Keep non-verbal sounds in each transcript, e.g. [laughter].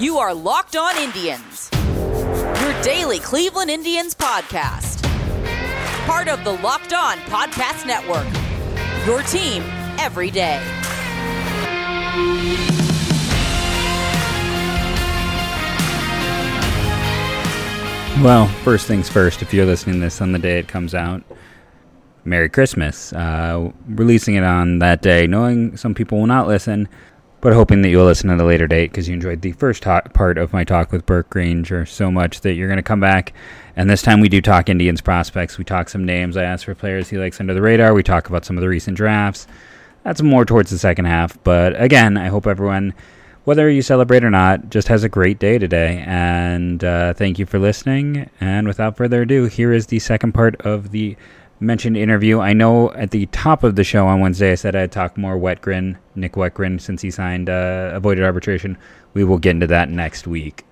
You are Locked On Indians, your daily Cleveland Indians podcast. Part of the Locked On Podcast Network. Your team every day. Well, first things first, if you're listening to this on the day it comes out, Merry Christmas. Uh, releasing it on that day, knowing some people will not listen, but hoping that you'll listen at a later date because you enjoyed the first part of my talk with Burke Granger so much that you're going to come back. And this time we do talk Indians prospects. We talk some names. I ask for players he likes under the radar. We talk about some of the recent drafts. That's more towards the second half. But again, I hope everyone whether you celebrate or not, just has a great day today. And uh, thank you for listening. And without further ado, here is the second part of the mentioned interview. I know at the top of the show on Wednesday, I said I'd talk more Wittgren, Nick Wittgren, since he signed uh, avoided arbitration. We will get into that next week.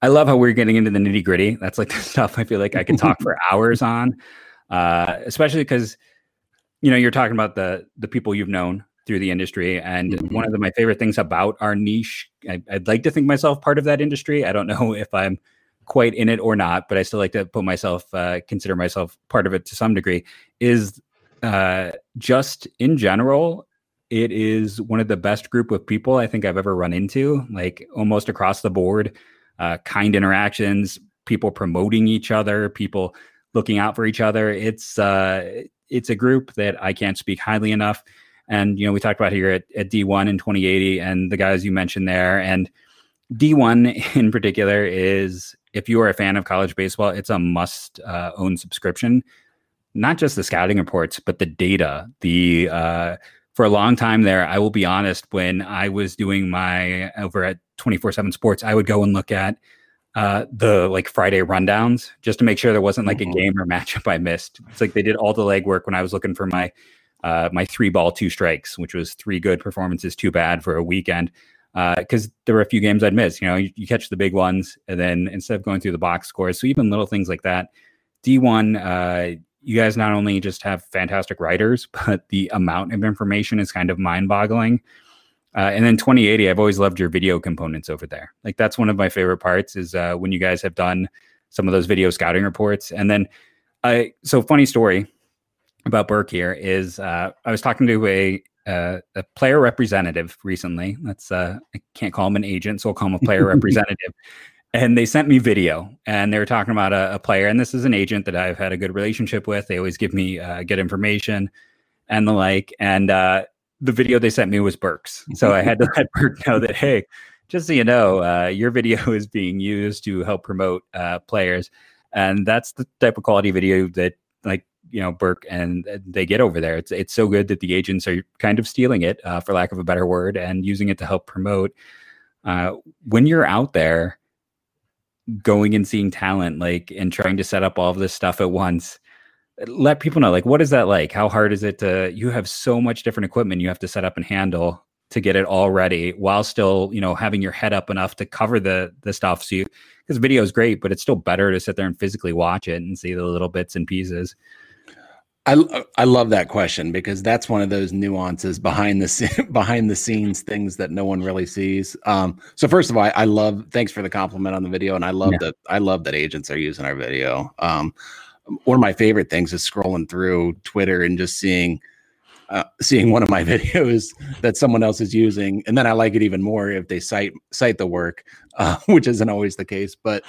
I love how we're getting into the nitty gritty. That's like [laughs] the stuff I feel like I could talk for [laughs] hours on, uh, especially because you know you're talking about the the people you've known through the industry. And mm-hmm. one of the, my favorite things about our niche, I, would like to think myself part of that industry. I don't know [laughs] if I'm quite in it or not, but I still like to put myself, uh, consider myself part of it to some degree. Is uh, just in general, it is one of the best group of people I think I've ever run into, like almost across the board. Uh, kind interactions, people promoting each other, people looking out for each other. It's uh, it's a group that I can't speak highly enough. And, you know, we talked about here at, at D1 in 2080 and the guys you mentioned there. And D1 [laughs] in particular is if you are a fan of college baseball, it's a must uh, own subscription. Not just the scouting reports, but the data. The uh, for a long time there, I will be honest, when I was doing my over at 24 7 Sports, I would go and look at uh, the like Friday rundowns just to make sure there wasn't like mm-hmm. a game or [laughs] matchup I missed. It's like they did all the legwork when I was looking for my uh, my three ball, two strikes, which was three good performances, too bad for a weekend. Because uh, there were a few games I'd miss. You know, you, you, catch the big ones, and then instead of going through the box scores, so even little things like that. D1, uh, you guys not only just have fantastic writers, [laughs] but the amount of information is kind of mind boggling. Uh, and then 2080, I've always loved your video components over there. Like that's one of my favorite parts is uh, when you guys have done some of those video scouting reports. And then, I so funny story about Burke here is uh, I was talking to a uh, a player representative recently. That's uh, I can't call him an agent, so I'll call him a player [laughs] representative. And they sent me video, and they were talking about a, a, player. And this is an agent that I've had a good relationship with. They always give me uh, good information and the like. And uh, the video they sent me was Burke's, so I had to let [laughs] Burke know that hey, just so you know, uh, your video [laughs] is being used to help promote uh, players, and that's the type of quality video that like you know Burke and uh, they get over there. It's it's so good that the agents are kind of stealing it, uh, for lack of a better word, and using it to help promote. Uh, when you're out there, going and seeing talent, like and trying to set up all of this stuff at once, let people know like what is that like? How hard is it to? You have so much different equipment you have to set up and handle to get it all ready while still you know having your head up enough to cover the the stuff so you because video is great but it's still better to sit there and physically watch it and see the little bits and pieces I I love that question because that's one of those nuances behind the [laughs] behind the scenes things that no one really sees. Um, so first of all, I, I, love thanks for the compliment on the video, and I love yeah. that I love that agents are using our video. Um, one of my favorite things is scrolling through Twitter and just seeing uh, seeing one of my [laughs] videos that someone else is using, and then I like it even more if they cite cite the work, uh, [laughs] which isn't always the case. But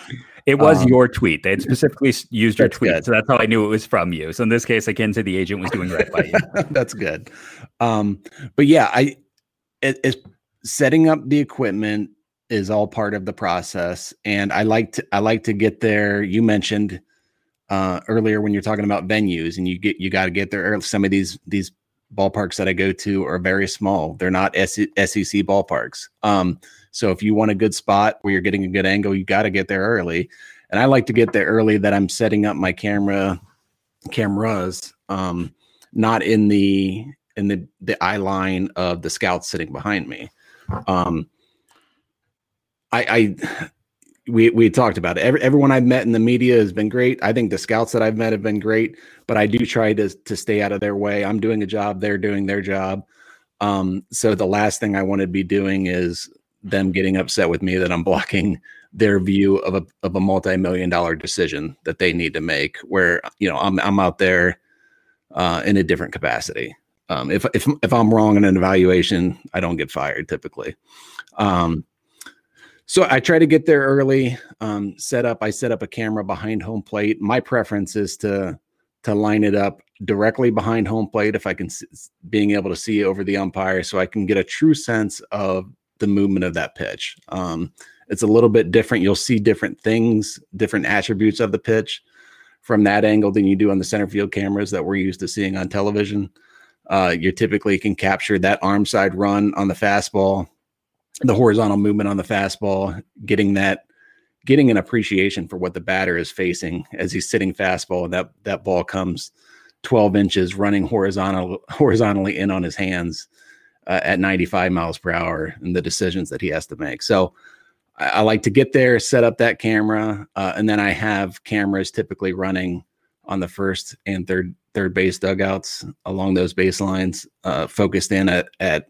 it was um, your tweet; they had specifically used your tweet, good. so that's how I knew it was from you. So in this case, I can say the agent was doing right by you. [laughs] that's good. Um, but yeah, I it, it's setting up the equipment is all part of the process, and I like to I like to get there. You mentioned uh, earlier when you're talking about venues, and you get you got to get there. Some of these these ballparks that I go to are very small. They're not SEC ballparks. Um, so if you want a good spot where you're getting a good angle, you got to get there early. And I like to get there early that I'm setting up my camera cameras, um, not in the in the the eye line of the scouts sitting behind me. Um, I, I we we talked about it. Every, everyone I've met in the media has been great. I think the scouts that I've met have been great, but I do try to to stay out of their way. I'm doing a job, they're doing their job. Um, so the last thing I want to be doing is them getting upset with me that I'm blocking their view of a of a multi-million dollar decision that they need to make where you know I'm I'm out there uh, in a different capacity. Um, if if if I'm wrong in an evaluation, I don't get fired typically. Um, so I try to get there early. Um, set up. I set up a camera behind home plate. My preference is to to line it up directly behind home plate if I can being able to see over the umpire, so I can get a true sense of the movement of that pitch. Um, it's a little bit different. You'll see different things, different attributes of the pitch from that angle than you do on the center field cameras that we're used to seeing on television. Uh, you typically can capture that arm side run on the fastball, the horizontal movement on the fastball, getting that getting an appreciation for what the batter is facing as he's sitting fastball and that that ball comes 12 inches running horizontal horizontally in on his hands uh, at 95 miles per hour and the decisions that he has to make. So I, I like to get there, set up that camera, uh, and then I have cameras typically running on the first and third third base dugouts along those baselines, uh, focused in at, at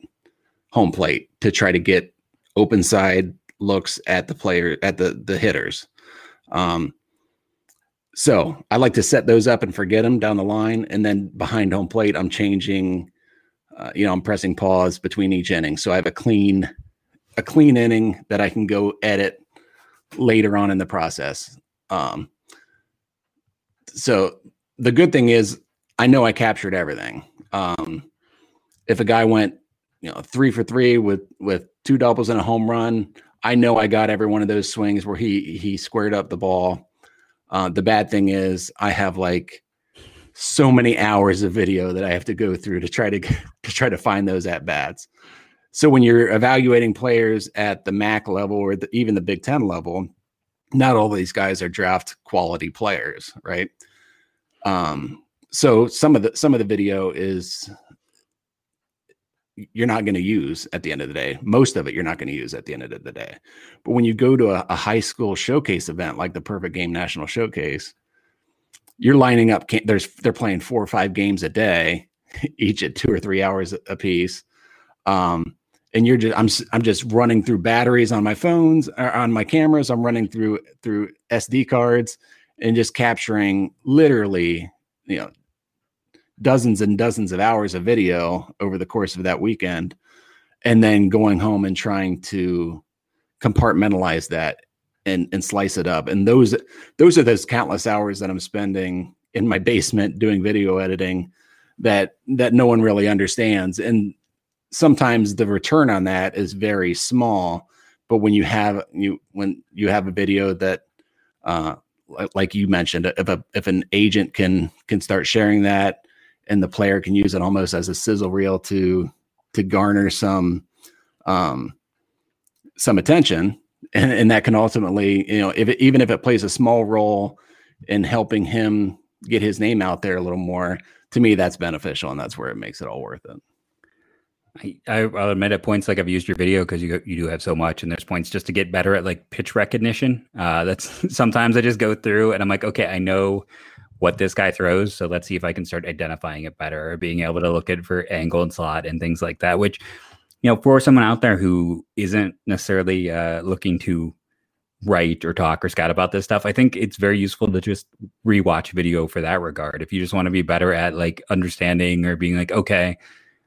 home plate to try to get open side looks at the player at the the hitters. Um, so I like to set those up and forget them down the line, and then behind home plate, I'm changing. Uh, you know, I'm pressing pause between each inning, so I have a clean a clean inning that I can go edit later on in the process. Um, so the good thing is I know I captured everything. Um, if a guy went, you know, three for three with with two doubles and a home run, I know I got every one of those swings where he he squared up the ball. Uh, the bad thing is I have like so many hours of video that I have to go through to try to [laughs] to try to find those at bats. So when you're evaluating players at the MAC level or the, even the Big Ten level, not all these guys are draft quality players, right? Um, so some of the some of the video is you're not going to use at the end of the day. Most of it you're not going to use at the end of the day. But when you go to a, a, high school showcase event like the Perfect Game National Showcase, you're lining up. There's they're playing four or five games a day, [laughs] each at two or three hours a piece. Um, and you're just I'm I'm just running through batteries on my phones or on my cameras. I'm running through through SD cards and just capturing literally, you know, dozens and dozens of hours of video over the course of that weekend and then going home and trying to compartmentalize that and and slice it up. And those those are those countless hours that i'm spending in my basement doing video editing that that no one really understands. And sometimes the return on that is very small but when you have you when you have a video that uh like you mentioned if a if an agent can can start sharing that and the player can use it almost as a sizzle reel to to garner some um, some attention and, and that can ultimately you know if it, even if it plays a small role in helping him get his name out there a little more to me that's beneficial and that's where it makes it all worth it I, I will admit at points like I've used your video because you you do have so much, and there's points just to get better at like pitch recognition. Uh, that's [laughs] sometimes I just go through and I'm like, okay, I know what this guy throws. So let's see if I can start identifying it better or being able to look at for angle and slot and things like that, which, you know, for someone out there who isn't necessarily uh, looking to write or talk or scout about this stuff, I think it's very useful to just rewatch video for that regard. If you just want to be better at like understanding or being like, okay,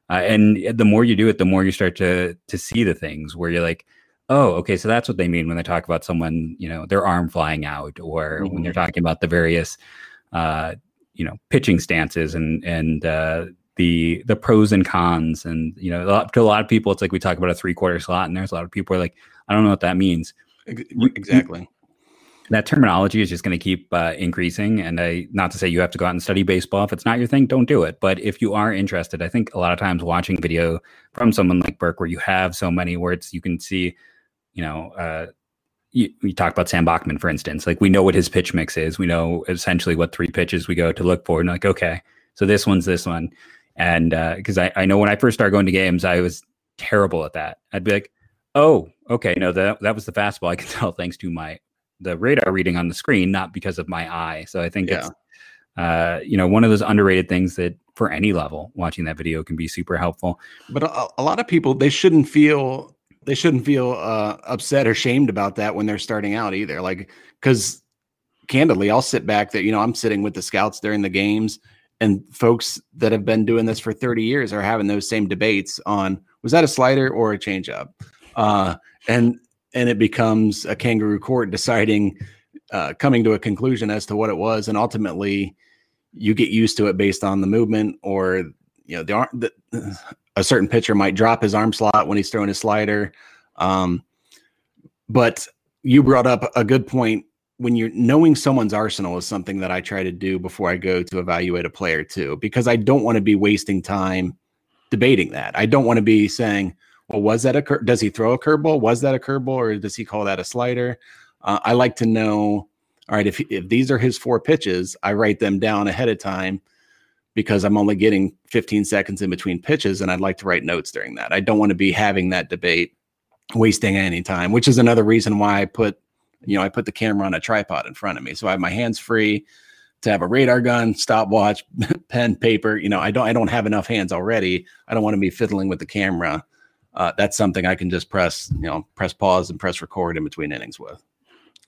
uh, and the more you do it, the more you start to to see the things where you're like, oh, okay, so that's what they mean when they talk about someone, you know, their arm flying out, or mm-hmm. when they're talking about the various uh, you know pitching stances and and uh, the the pros and cons and you know a lot, to a lot of people it's like we talk about a three quarter slot and there's a lot of people are like I don't know what that means. Exactly. That terminology is just going to keep uh, increasing and I not to say you have to go out and study baseball if it's not your thing don't do it. But if you are interested I think a lot of times watching video from someone like Burke where you have so many words you can see you know uh, you, you talk about Sam Bachman, for instance. Like we know what his pitch mix is. We know essentially what three pitches we go to look for. And like, okay, so this one's this one. And because uh, I, I know when I first started going to games, I was terrible at that. I'd be like, oh, okay, no, that that was the fastball. [laughs] I can tell thanks to my the radar reading on the screen, not because of my eye. So I think yeah. it's uh, you know one of those underrated things that for any level watching that video can be super helpful. But a, a lot of people they shouldn't feel they shouldn't feel uh, upset or shamed about that when they're starting out either. Like, because candidly, I'll sit back that you know I'm sitting with the scouts during the games, and folks that have been doing this for 30 years are having those same debates on was that a slider or a changeup, uh, and and it becomes a kangaroo court deciding, uh, coming to a conclusion as to what it was, and ultimately you get used to it based on the movement or you know the, the a certain pitcher might drop his arm slot when he's throwing his slider. Um, but you brought up a good point when you're knowing someone's arsenal is something that I try to do before I go to evaluate a player too, because I don't want to be wasting time debating that. I don't want to be saying, well, was that a cur- does he throw a curveball? Was that a curveball or does he call that a slider? Uh, I like to know. All right, if if these are his four pitches, I write them down ahead of time because I'm only getting 15 seconds in between pitches, and I'd like to write notes during that. I don't want to be having that debate, wasting any time, which is another reason why I put, you know, I put the camera on a tripod in front of me, so I have my hands free to have a radar gun, stopwatch, [laughs] pen, paper. You know, I don't, I don't have enough hands already. I don't want to be fiddling with the camera. Uh, that's something I can just press, you know, press pause and press record in between innings with.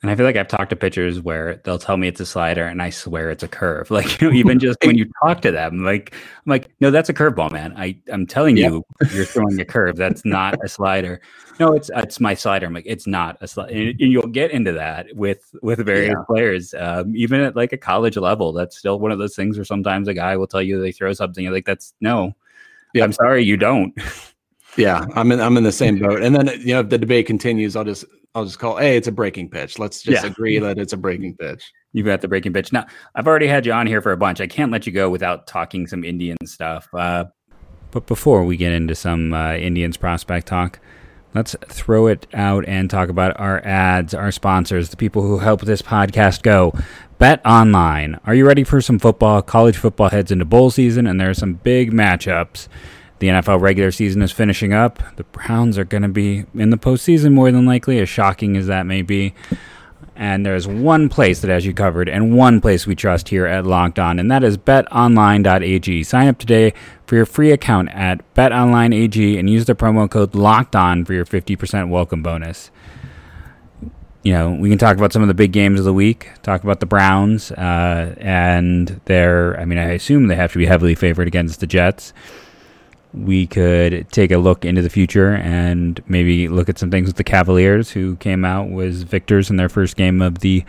And I feel like I've talked to pitchers where they'll tell me it's a slider, and I swear it's a curve. [laughs] Like you know, even [laughs] just when you talk to them, like I'm like, no, that's a curveball, man. I I'm telling yeah. you, you're throwing a curve. That's not a slider. No, it's it's my slider. I'm like, it's not a slider. And, and you'll get into that with with various yeah. players, um, even at like a college level. That's still one of those things where sometimes a guy will tell you they throw something. You're like, that's no. Yeah. I'm sorry, you don't. [laughs] Yeah, I'm in I'm in the same [laughs] boat. And then you know if the debate continues, I'll just I'll just call, hey, it's a breaking pitch. Let's just yeah. agree that it's a breaking pitch. You've got the breaking pitch. Now, I've already had you on here for a bunch. I can't let you go without talking some Indian stuff. Uh, but before we get into some uh, Indians prospect talk, let's throw it out and talk about our ads, our sponsors, the people who help this podcast go. Bet online. Are you ready for some football? College football heads into bowl season, and there are some big matchups. The NFL regular season is finishing up. The Browns are going to be in the postseason more than likely, as shocking as that may be. And there's one place that has you covered and one place we trust here at Locked On, and that is betonline.ag. Sign up today for your free account at betonline.ag and use the promo code Locked On for your 50% welcome bonus. You know, we can talk about some of the big games of the week, talk about the Browns, uh, and their, I mean, I assume they have to be heavily favored against the Jets we could take a look into the future and maybe look at some things with the Cavaliers, who came out was victors in their first game of the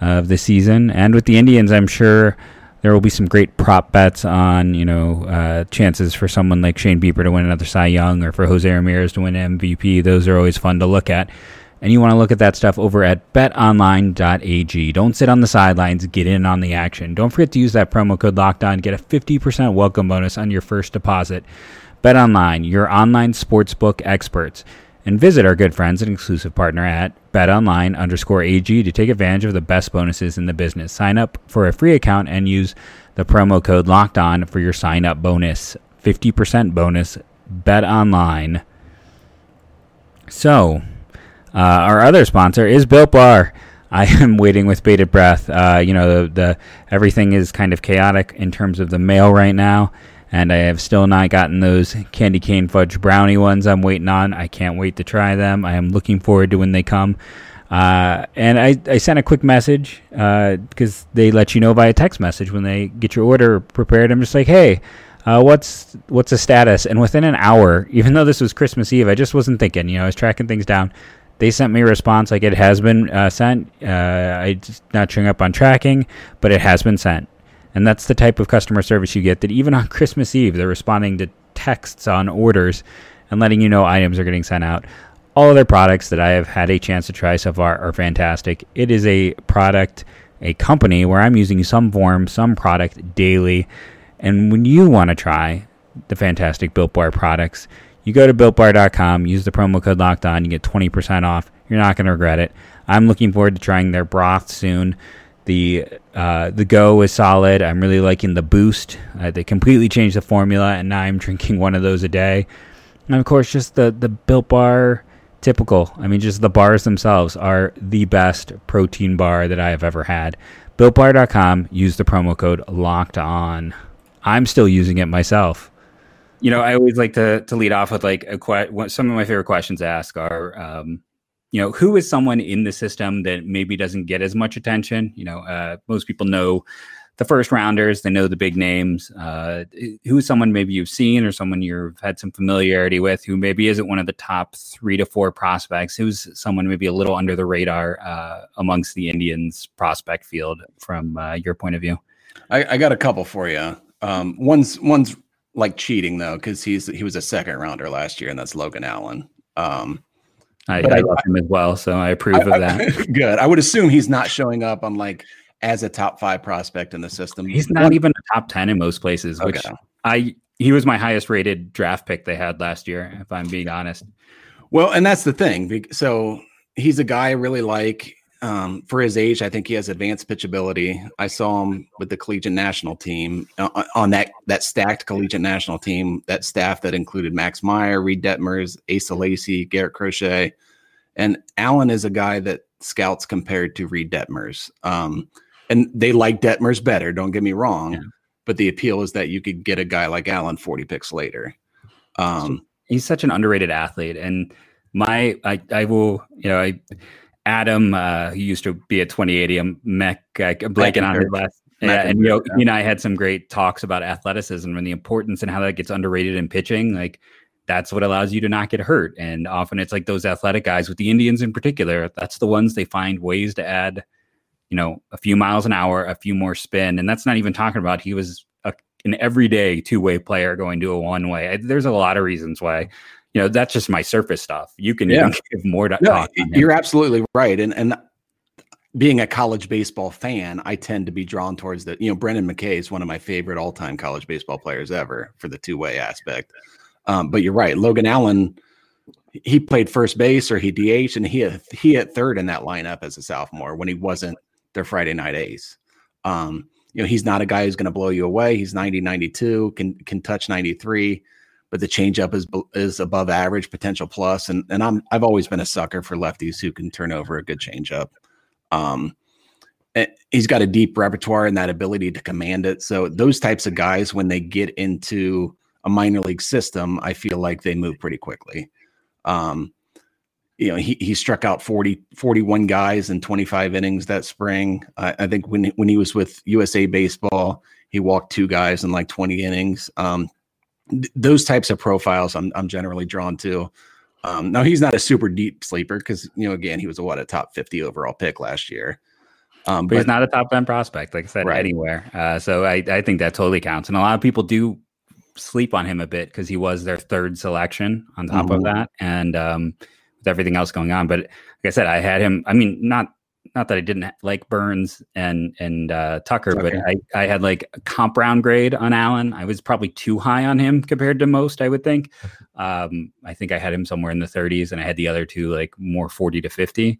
of the season, and with the Indians, I'm sure there will be some great prop bets on you know uh, chances for someone like Shane Bieber to win another Cy Young or for Jose Ramirez to win MVP. Those are always fun to look at. And you want to look at that stuff over at betonline.ag. Don't sit on the sidelines, get in on the action. Don't forget to use that promo code locked on, get a 50% welcome bonus on your first deposit. BetOnline, your online sportsbook experts. And visit our good friends and exclusive partner at betonline underscore AG to take advantage of the best bonuses in the business. Sign up for a free account and use the promo code locked on for your sign up bonus. 50% bonus. BetOnline. So, uh, our other sponsor is Built Bar. I [laughs] am waiting with bated breath. Uh, you know, the, the, everything is kind of chaotic in terms of the mail right now, and I have still not gotten those candy cane fudge brownie ones. I'm waiting on. I can't wait to try them. I am looking forward to when they come. Uh, and I, I sent a quick message because uh, they let you know via text message when they get your order prepared. I'm just like, hey, uh, what's what's the status? And within an hour, even though this was Christmas Eve, I just wasn't thinking. You know, I was tracking things down they sent me a response like it has been uh, sent. Uh, it's not showing up on tracking, but it has been sent. And that's the type of customer service you get that even on [laughs] Christmas Eve, they're responding to texts on orders and letting you know items are getting sent out. All of their products that I have had a chance to try so far are fantastic. It is a product, a company where I'm using some form, some product daily. And when you want to try the fantastic Built Bar products, you go to builtbar.com, use the promo code locked on, you get 20% off. You're not going to regret it. I'm looking forward to trying their broth soon. The uh, the go is solid. I'm really liking the boost. Uh, they completely changed the formula, and now I'm [laughs] drinking one of those a day. And of course, just the the Built Bar, typical. I mean, just the bars themselves are the best protein bar that I have ever had. BuiltBar.com. Use the promo code Locked On. I'm still using it myself. You know, I always like to to lead off with like a que- some of my favorite questions to ask are, um, you know, who is someone in the system that maybe doesn't get as much attention? You know, uh, most people know the first rounders, they know the big names. Uh, who is someone maybe you've seen or someone you've had some familiarity with who maybe isn't one of the top three to four prospects? Who's someone maybe a little under the radar uh, amongst the Indians prospect field from uh, your point of view? I, I, got a couple for you. Um, one's one's like cheating though, because he's he was a second rounder last year, and that's Logan Allen. Um, I, I, I, love him as well, so I approve of that. [laughs] good. I would assume he's not showing up on like as a top five prospect in the system. He's not even a top ten in most places, okay. which I he was my highest rated draft pick they had last year, if I'm being honest. Well, and that's the thing. So he's a guy I really like. Um, for his age, I think he has advanced pitchability. I saw him with the collegiate national team uh, on that that stacked collegiate national team. That staff that included Max Meyer, Reid Detmers, Asa Lacy, Garrett Crochet, and Allen is a guy that scouts compared to Reid Detmers. Um, and they like Detmers better. Don't get me wrong, yeah. but the appeal is that you could get a guy like Allen forty picks later. Um, he's such an underrated athlete, and my I I will you know I Adam uh, who used to be at twenty eighty. I'm mech like blanking on his last. Yeah, and you know, he and I had some great talks about athleticism and the importance and how that gets underrated in pitching. Like that's what allows you to not get hurt. And often it's like those athletic guys with the Indians in particular. That's the ones they find ways to add you know, a few miles an hour, a few more spin. And that's not even talking about he was a, an everyday two way player going to a one way. There's a lot of reasons why. You know, that's just my surface stuff. You can yeah. give more to no, talk. You're absolutely right. And and being a college baseball fan, I tend to be drawn towards that. You know, Brendan McKay is one of my favorite all time college baseball players ever for the two way aspect. Um, but you're right. Logan Allen, he played first base or he DH and he he hit third in that lineup as a sophomore when he wasn't their Friday night ace. Um, you know, he's not a guy who's going to blow you away. He's 90, 92, can can touch 93, but the changeup is is above average, potential. And and I'm I've always been a sucker for lefties who can turn over a good changeup. Um, eh, he's got a deep repertoire and that ability to command it. So those types of guys, when they get into a minor league system, I feel like they move pretty quickly. Um, you know, he, he struck out 40, 41 guys in 25 innings that spring. I, I think when, when he was with USA Baseball, he walked two guys in like 20 innings. Um, th- those types of profiles I'm, I'm generally drawn to. Um, now he's not a super deep sleeper because, you know, again, he was a, what, a top 50 overall pick last year. Um, but, but, he's not a top 10 prospect, like I said, right. anywhere. Uh, so I, I think that totally counts. And a lot of people do sleep on him a bit because he was their third selection on top mm-hmm. of that. And, um, with everything else going on. But like I said, I had him. I mean, not not that I didn't like Burns and and uh, Tucker, Tucker, but I I had like a comp round grade on Allen. I was probably too high on him compared to most. I would think. [laughs] Um, I think I had him somewhere in the 30s, and I had the other two like more 40 to 50.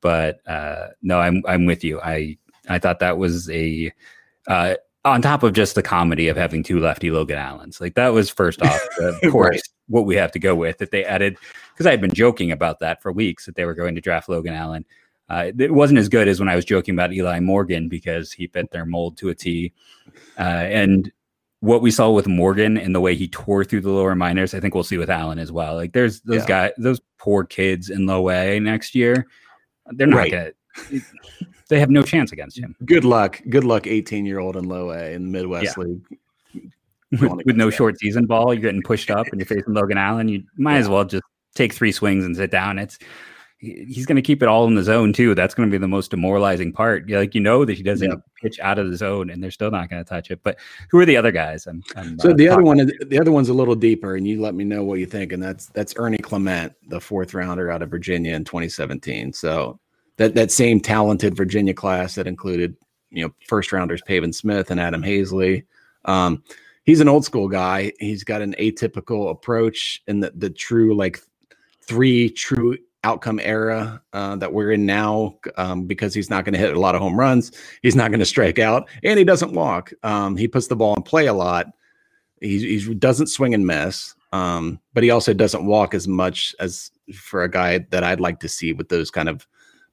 But uh, no, I'm I'm with you. I I thought that was a uh, on top of just the comedy of having two lefty Logan Allens. Like that was first off, [laughs] of course, right. what we have to go with that they added because I had been joking about that for weeks that they were going to draft Logan Allen. Uh, it wasn't as good as when I was joking about Eli Morgan because he fit their mold to a T. Uh, and what we saw with Morgan and the way he tore through the lower minors, I think we'll see with Allen as well. Like there's those yeah. guys, those poor kids in low A next year. They're not right. gonna they have no chance against him. Good luck. Good luck, 18 year old in low A in Midwest yeah. League. With, with no short season ball, you're getting pushed up and you're facing Logan Allen. You might yeah. as well just take three swings and sit down. It's he's going to keep it all in the zone too. That's going to be the most demoralizing part. Like you know that he doesn't yeah. pitch out of the zone, and they're still not going to touch it. But who are the other guys? I'm, I'm so uh, the other one, is, the other one's a little deeper, and you let me know what you think. And that's that's Ernie Clement, the fourth rounder out of Virginia in 2017. So that that same talented Virginia class that included you know first rounders Pavin Smith and Adam Haseley. Um, he's an old school guy. He's got an atypical approach and the the true like three true outcome era uh, that we're in now um, because he's not going to hit a lot of home runs. He's not going to strike out, and he doesn't walk. Um, he puts the ball in play a lot. He, he doesn't swing and miss, um, but he also doesn't walk as much as for a guy that I'd like to see with those kind of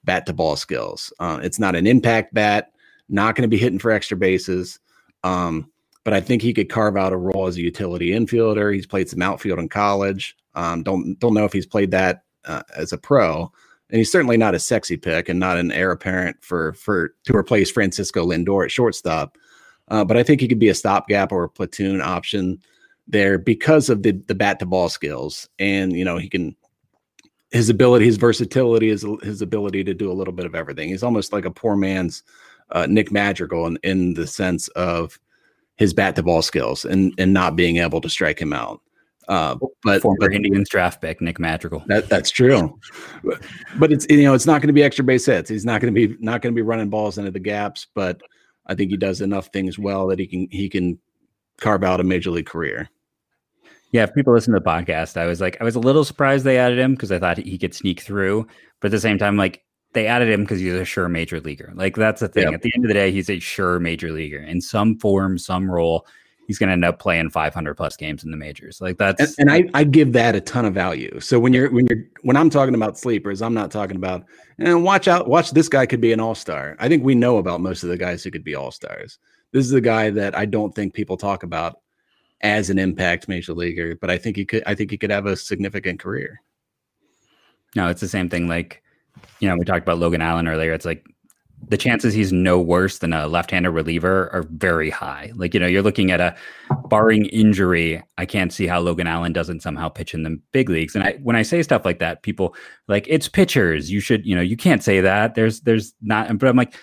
bat to ball skills. Uh, it's not an impact bat, not going to be hitting for extra bases. Um, but I think he could carve out a role as a utility infielder. He's played some outfield in college. Um, don't don't know if he's played that uh, as a pro, and he's certainly not a sexy pick and not an heir apparent for for to replace Francisco Lindor at shortstop. Uh, but I think he could be a stopgap or a platoon option there because of the the bat to ball skills, and you know he can his ability, his versatility, his his ability to do a little bit of everything. He's almost like a poor man's uh, Nick Madrigal in, in the sense of his bat to ball skills and and not being able to strike him out. Uh, but former but, Indians draft pick Nick Madrigal. That, that's true, but, it's you know it's not going to be extra base hits. He's not going to be not going to be running balls into the gaps. But I think he does enough things well that he can he can carve out a major league career. Yeah, if people listen to the podcast, I was like, I was a little surprised they added him because I thought he could sneak through. But at the same time, like they added him because he's a sure major leaguer. Like that's the thing. Yep. At the end of the day, he's a sure major leaguer in some form, some role. He's going to end up playing 500 plus games in the majors. Like that's and, and I, I give that a ton of value. So when you're when you're when I'm talking about sleepers, I'm not talking about and watch out. Watch this guy could be an all star. I think we know about most of the guys who could be all stars. This is a guy that I don't think people talk about as an impact major leaguer, but I think he could. I think he could have a significant career. No, it's the same thing. Like you know, we talked about Logan Allen earlier. It's like the chances he's no worse than a left-handed reliever are very high. Like, you know, you're looking at a barring injury, I can't see how Logan Allen doesn't somehow pitch in the big leagues. And I when I say stuff like that, people like it's pitchers. You should, you know, you can't say that. There's there's not but I'm like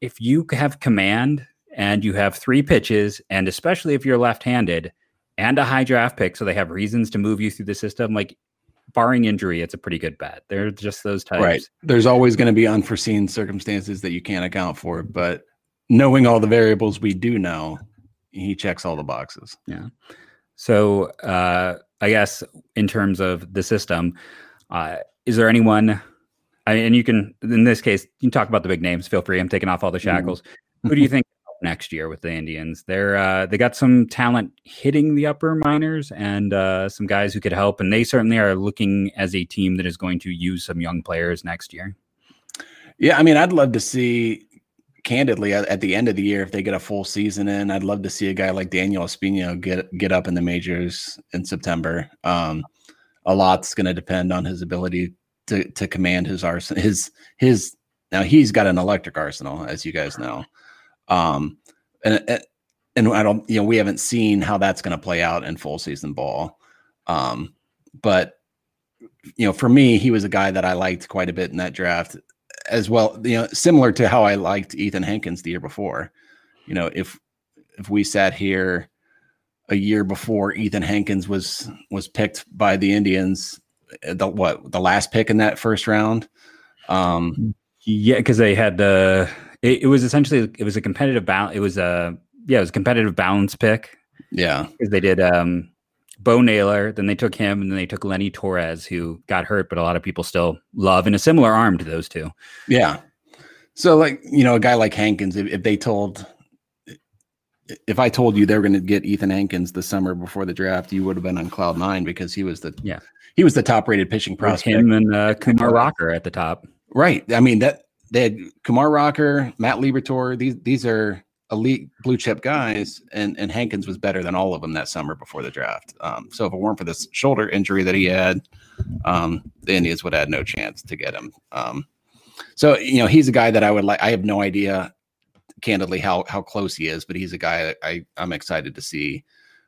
if you have command and you have three pitches, and especially if you're left-handed and a high draft pick, so they have reasons to move you through the system, like barring injury, it's a pretty good bet. They're just those types. Right. There's always going to be unforeseen circumstances that you can't account for, but knowing all the variables we do know, he checks all the boxes. Yeah. So uh, I guess in terms of the system, uh, is there anyone? I mean, and you can in this case you can talk about the big names. Feel free. I'm taking off all the mm-hmm. shackles. Mm-hmm. Who do you think next year with the Indians. They're uh, they got some talent hitting the upper minors and uh, some guys who could help, and they certainly are looking as a team that is going to use some young players next year. Yeah, I mean, I'd love to see. Candidly, at, the end of the year, if they get a full season in, I'd love to see a guy like Daniel Espino get get up in the majors in September. Um, a lot's going to depend on his ability to to command his arsenal. His his now he's got an electric arsenal, as you guys know. Um, and and I don't, you know, we haven't seen how that's going to play out in full season ball. Um, but you know, for me, he was a guy that I liked quite a bit in that draft as well. You know, similar to how I liked Ethan Hankins the year before. You know, if if we sat here a year before Ethan Hankins was was picked by the Indians, the what the last pick in that first round. Um, yeah, because they had the it, it, was essentially it was a competitive balance. It was a yeah, it was a competitive balance pick. Yeah, because they did um, Bo Naylor, then they took him, and then they took Lenny Torres, who got hurt, but a lot of people still love in a similar arm to those two. Yeah. So like you know, a guy like Hankins, if, if they told if I told you they were going to get Ethan Hankins the summer before the draft, you would have been on cloud nine because he was the yeah he was the top rated pitching prospect. With him and uh, Kumar Rocker at the top. Right. I mean that they had Kumar Rocker, Matt Liberatore. These these are elite blue chip guys, and and Hankins was better than all of them that summer before the draft. Um, so if it weren't for this shoulder injury that he had, um, the Indians would have had no chance to get him. Um, so you know he's a guy that I would like. I have no idea, candidly, how how close he is, but he's a guy I I'm excited to see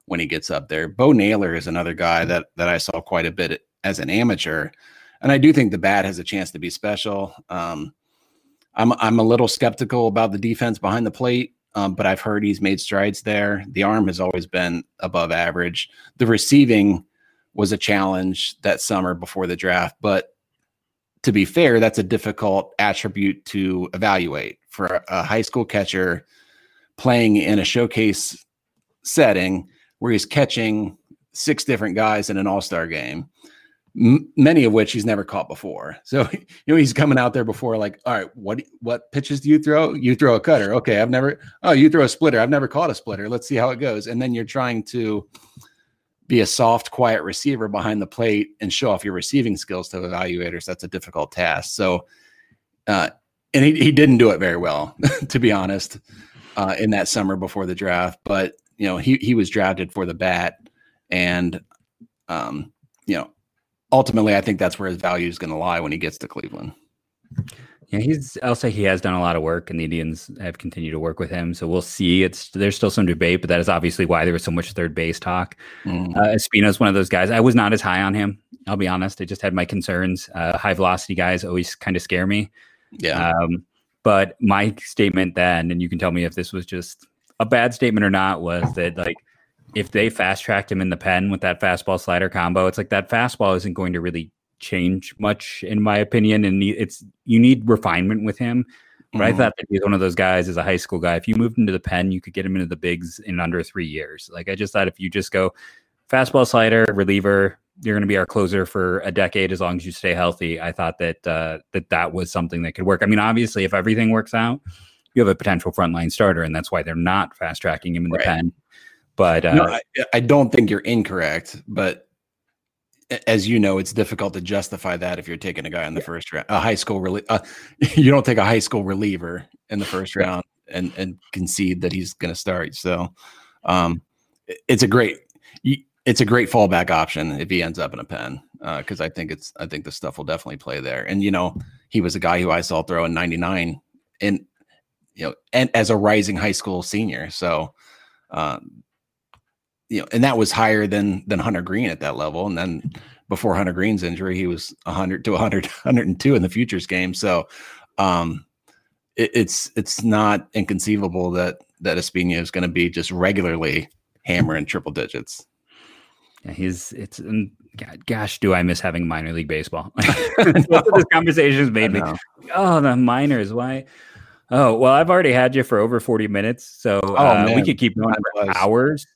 when he gets up there. Bo Naylor is another guy that that I saw quite a bit as an amateur, and I do think the bat has a chance to be special. Um, I'm I'm a little skeptical about the defense behind the plate, um, but I've heard he's made strides there. The arm has always been above average. The receiving was a challenge that summer before the draft, but to be fair, that's a difficult attribute to evaluate for a, high school catcher playing in a showcase setting where he's catching six different guys in an all-star game many of which he's never caught before. [laughs] So, you know, he's coming out there before, like, all right, what what pitches do you throw? You throw a cutter. Okay, I've never. Oh, you throw a splitter. I've never caught a splitter. Let's see how it goes. And then you're trying to be a soft, quiet receiver behind the plate and show off your receiving skills to evaluators. That's a difficult task. So, uh, and he, he didn't do it very well, [laughs] to be honest. uh, in that summer before the draft. But you know, he he was drafted for the bat, and um, you know, ultimately, I think that's where his value is going to lie when he gets to Cleveland. Yeah, he's. I'll say he has done a lot of work, and the Indians have continued to work with him. So we'll see. It's there's still some debate, but that is obviously why there was so much third base talk. Mm. Uh, Espino's one of those guys. I was not as high on him. I'll be honest. I just had my concerns. Uh, high velocity guys always kind of scare me. Yeah. Um, but my statement then, and you can tell me if this was just a bad statement or not, was that like if they fast tracked him in the pen with that fastball slider combo, it's like that fastball isn't going to really change much in my opinion and it's you need refinement with him. But mm-hmm. i thought that he's one of those guys as a high school guy if you moved into the pen you could get him into the bigs in under three years. Like i just thought if you just go fastball slider reliever you're going to be our closer for a decade as long as you stay healthy. I thought that uh, that that was something that could work. I mean obviously if everything works out you have a potential frontline starter and that's why they're not fast tracking him in the right. pen but uh, no, I, I don't think you're incorrect but as you know, it's difficult to justify that if you're taking a guy in the yeah. first round, a high school really. Uh, [laughs] you don't take a high school reliever in the first round and and concede that he's going to start. So, um, it's a great it's a great fallback option if he ends up in a pen because uh, I think it's I think the stuff will definitely play there. And you know, he was a guy who I saw throw in '99, and you know, and as a rising high school senior, so. Um, you know, and that was higher than than Hunter Greene at that level. And then before Hunter Greene's injury, he was 100 to 100, 102 [laughs] in the futures game. So um, it, it's it's not inconceivable that that Espino is going to be just regularly hammering triple digits. Yeah, he's it's and gosh, do I miss having minor league baseball? [laughs] [laughs] this conversation has made me. Oh, the minors. Why? Oh well, I've already had you for over forty minutes, so oh, uh, we could keep going for hours.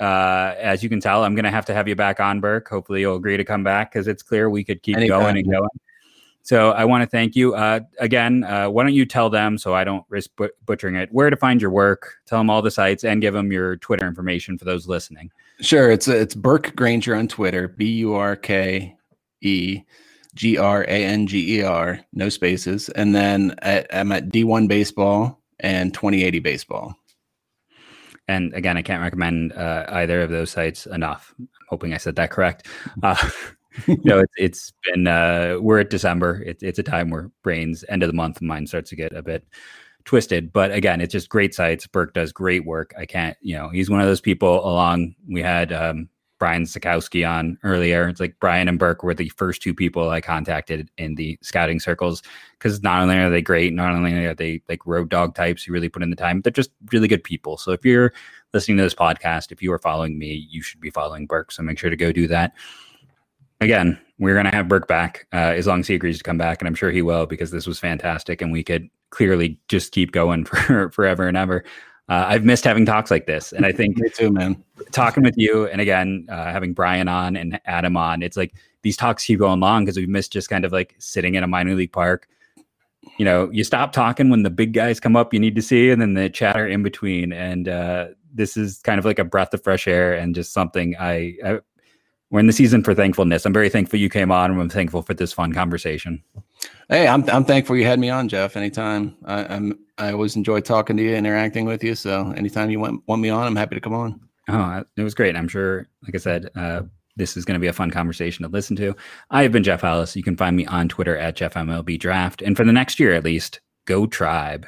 Uh, as you can tell, I'm going to have to have you back on, Burke. Hopefully, you'll agree to come back because it's clear we could keep Anytime. going and going. So I want to thank you uh, again. Uh, why don't you tell them so I don't risk but- butchering it where to find your work? Tell them all the sites and give them your Twitter information for those listening. Sure, it's it's Burke Granger on Twitter. B U R K E G R A N G E R, no spaces. And then at, I'm at D1 Baseball and 2080 Baseball and again, I can't recommend uh, either of those sites enough. I'm hoping I said that correct. [laughs] Uh, [laughs] you know, it's, it's been uh, we're at December. It, it's a time where brains end of the month mind starts to get a bit twisted. But again, it's just great sites. Burke does great work. I can't, you know, he's one of those people. Along we had um, Brian Sakowski on earlier. It's like Brian and Burke were the first two people I contacted in the scouting circles because not only are they great, not only are they like road dog types who really put in the time, they're just really good people. So if you're listening to this podcast, if you are following me, you should be following Burke. So make sure to go do that. Again, we're going to have Burke back uh, as long as he agrees to come back. And I'm sure he will because this was fantastic and we could clearly just keep going [laughs] for forever and ever uh, I've missed having talks like this, and I think me too, man. Talking with you, and again uh, having Brian on and Adam on, it's like these talks keep going long because we've missed just kind of like sitting in a minor league park. You know, you stop talking when the big guys come up you need to see, and then the chatter in between. And uh, this is kind of like a breath of fresh air and just something I, I we're in the season for thankfulness. I'm very thankful you came on, and I'm thankful for this fun conversation. Hey, I'm I'm thankful you had me on, Jeff. Anytime. I, I'm I always enjoy talking to you, interacting with you. So anytime you want want me on, I'm happy to come on. Oh, it was great. I'm sure, like I said, uh, this is going to be a fun conversation to listen to. I have been Jeff Ellis. You can find me on Twitter at JeffMLB Draft, and for the next year at least, go Tribe.